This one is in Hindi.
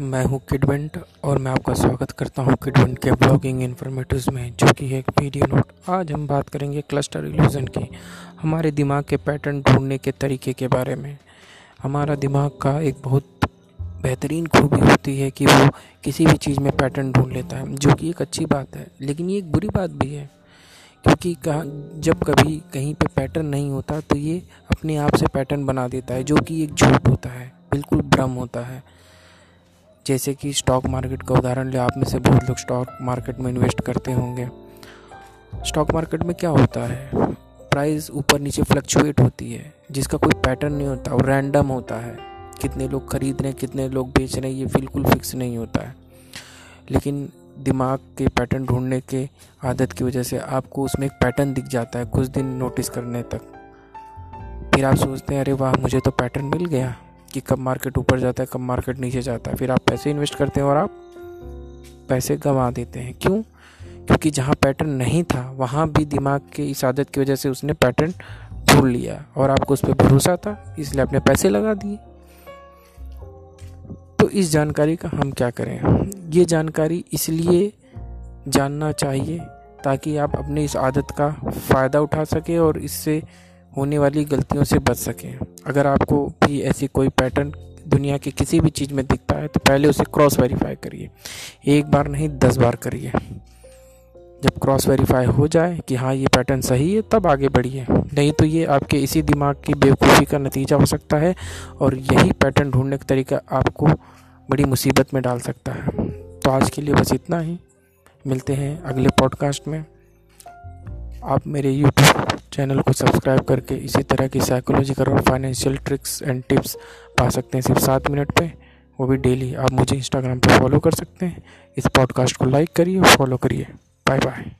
मैं हूँ किडवेंट और मैं आपका स्वागत करता हूँ किडवेंट के ब्लॉगिंग इन्फॉर्मेटिव्स में, जो कि एक वीडियो नोट आज हम बात करेंगे क्लस्टर इल्यूजन की, हमारे दिमाग के पैटर्न ढूँढने के तरीके के बारे में। हमारा दिमाग का एक बहुत बेहतरीन खूबी होती है कि वो किसी भी चीज़ में पैटर्न ढूंढ लेता है, जो कि एक अच्छी बात है, लेकिन ये एक बुरी बात भी है, क्योंकि कहा, जब कभी कहीं पे पैटर्न नहीं होता तो ये अपने आप से पैटर्न बना देता है, जो कि एक झूठ होता है, बिल्कुल भ्रम होता है। जैसे कि स्टॉक मार्केट का उदाहरण लिया आप में से बहुत लोग स्टॉक मार्केट में इन्वेस्ट करते होंगे। स्टॉक मार्केट में क्या होता है? प्राइस ऊपर नीचे फ्लक्चुएट होती है, जिसका कोई पैटर्न नहीं होता और रैंडम होता है। कितने लोग खरीद रहे हैं, कितने लोग बेच रहे हैं, ये बिल्कुल फिक्स नहीं होता है। लेकिन दिमाग के पैटर्न ढूँढने के आदत की वजह से आपको उसमें एक पैटर्न दिख जाता है कुछ दिन नोटिस करने तक। फिर आप सोचते हैं, अरे वाह, मुझे तो पैटर्न मिल गया। कि कब मार्केट ऊपर जाता है, कब मार्केट नीचे जाता है। फिर आप पैसे इन्वेस्ट करते हैं और आप पैसे गंवा देते हैं। क्यों? क्योंकि जहाँ पैटर्न नहीं था, वहाँ भी दिमाग के इस आदत की वजह से उसने पैटर्न ढूंढ लिया और आपको उस पर भरोसा था, इसलिए आपने पैसे लगा दिए। तो इस जानकारी का हम क्या करें? ये जानकारी इसलिए जानना चाहिए ताकि आप अपनी इस आदत का फ़ायदा उठा सकें और इससे होने वाली गलतियों से बच सकें। अगर आपको भी ऐसी कोई पैटर्न दुनिया की किसी भी चीज़ में दिखता है तो पहले उसे क्रॉस वेरीफाई करिए। एक बार नहीं, दस बार करिए। जब क्रॉस वेरीफाई हो जाए कि हाँ ये पैटर्न सही है, तब आगे बढ़िए। नहीं तो ये आपके इसी दिमाग की बेवकूफ़ी का नतीजा हो सकता है और यही पैटर्न ढूँढने का तरीका आपको बड़ी मुसीबत में डाल सकता है। तो आज के लिए बस इतना ही। मिलते हैं अगले पॉडकास्ट में। आप मेरे यूट्यूब चैनल को सब्सक्राइब करके इसी तरह की साइकोलॉजिकल और फाइनेंशियल ट्रिक्स एंड टिप्स पा सकते हैं सिर्फ़ सात मिनट पे। वो भी डेली आप मुझे इंस्टाग्राम पे फॉलो कर सकते हैं। इस पॉडकास्ट को लाइक करिए फॉलो करिए। Bye bye